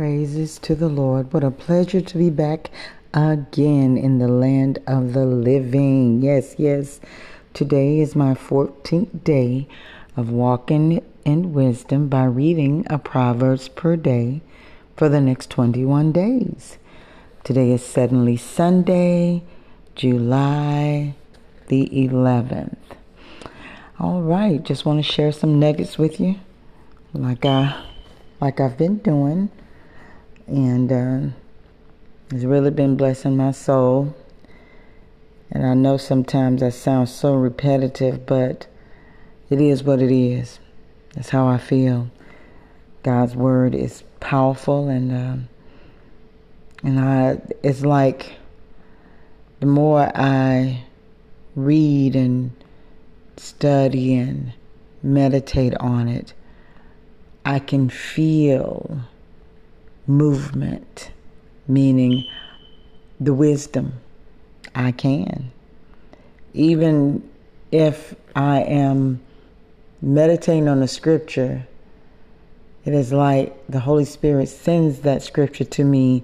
Praises to the Lord. What a pleasure to be back again in the land of the living. Yes, yes. Today is my 14th day of walking in wisdom by reading a Proverbs per day for the next 21 days. Today is suddenly Sunday, July the 11th. All right, just want to share some nuggets with you like I like I've been doing and uh, it's really been blessing my soul. And I know sometimes that sounds so repetitive, but it is what it is. That's how I feel. God's word is powerful, and um, and I it's like the more I read and study and meditate on it, I can feel movement, meaning the wisdom. I can. Even if I am meditating on a scripture, it is like the Holy Spirit sends that scripture to me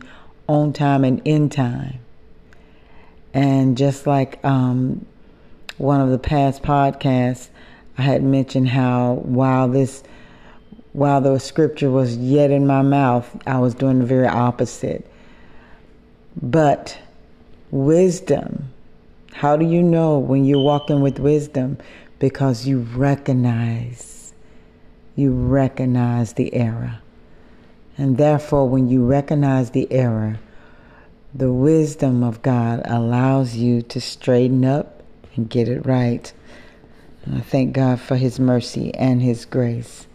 on time and in time. And just like um, one of the past podcasts, I had mentioned how while this while the scripture was yet in my mouth, I was doing the very opposite. But wisdom, how do you know when you're walking with wisdom? Because you recognize, you recognize the error. And therefore, when you recognize the error, the wisdom of God allows you to straighten up and get it right. And I thank God for His mercy and His grace.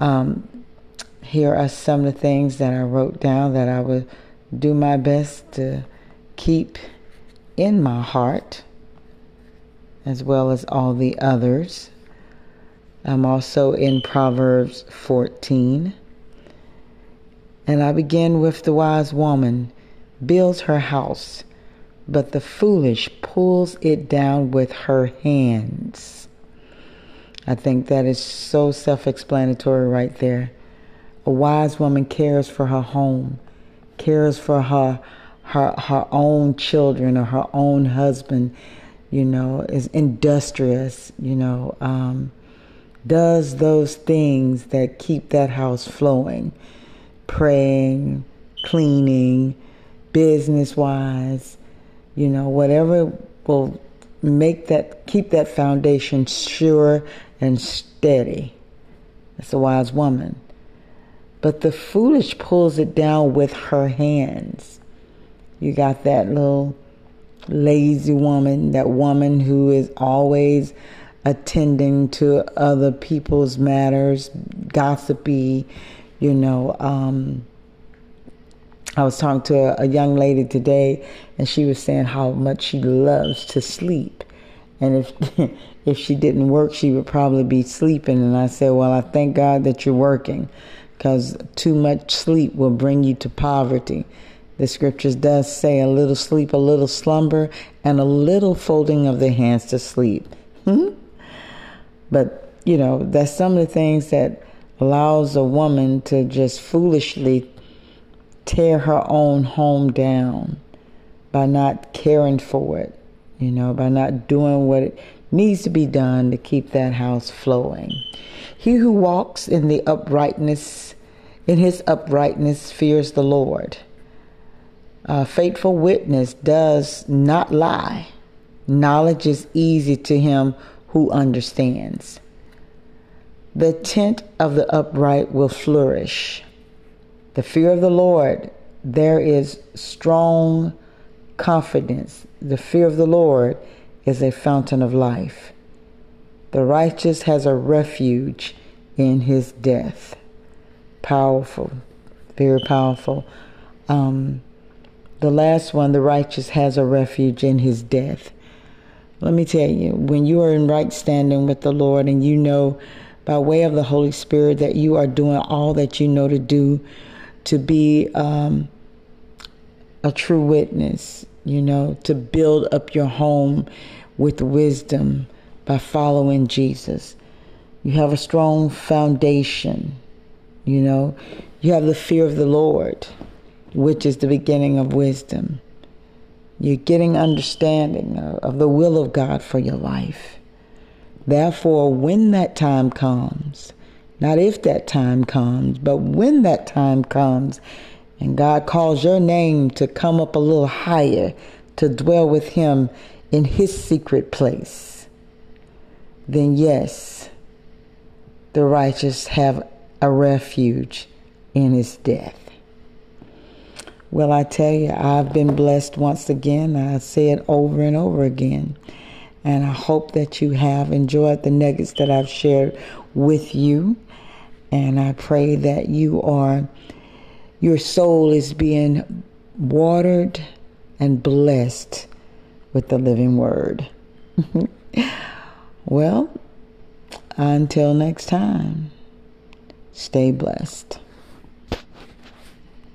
Um, here are some of the things that I wrote down that I would do my best to keep in my heart, as well as all the others. I'm also in Proverbs 14. And I begin with the wise woman builds her house, but the foolish pulls it down with her hands. I think that is so self explanatory right there. A wise woman cares for her home, cares for her her her own children or her own husband, you know, is industrious, you know, um, does those things that keep that house flowing, praying, cleaning, business wise, you know, whatever will make that keep that foundation sure and steady. That's a wise woman. But the foolish pulls it down with her hands. You got that little lazy woman, that woman who is always attending to other people's matters, gossipy, you know. Um, I was talking to a, young lady today, and she was saying how much she loves to sleep. And if if she didn't work, she would probably be sleeping. And I said, Well, I thank God that you're working because too much sleep will bring you to poverty. The scriptures does say a little sleep, a little slumber, and a little folding of the hands to sleep. Hmm? But, you know, that's some of the things that allows a woman to just foolishly tear her own home down by not caring for it, you know, by not doing what it needs to be done to keep that house flowing. He who walks in the uprightness, in his uprightness, fears the Lord. A faithful witness does not lie. Knowledge is easy to him who understands. The tent of the upright will flourish. The fear of the Lord, there is strong confidence. The fear of the Lord is a fountain of life. The righteous has a refuge in his death. Powerful, very powerful. Um, the last one, the righteous has a refuge in his death. Let me tell you, when you are in right standing with the Lord and you know by way of the Holy Spirit that you are doing all that you know to do to be um, a true witness, you know, to build up your home with wisdom by following Jesus. You have a strong foundation, you know. You have the fear of the Lord, which is the beginning of wisdom. You're getting understanding of the will of God for your life. Therefore, when that time comes, not if that time comes, but when that time comes, and God calls your name to come up a little higher, to dwell with Him in His secret place, then yes, the righteous have a refuge in His death. Well, I tell you, I've been blessed once again. I say it over and over again. And I hope that you have enjoyed the nuggets that I've shared with you. And I pray that you are, your soul is being watered and blessed with the living word. well, until next time, stay blessed.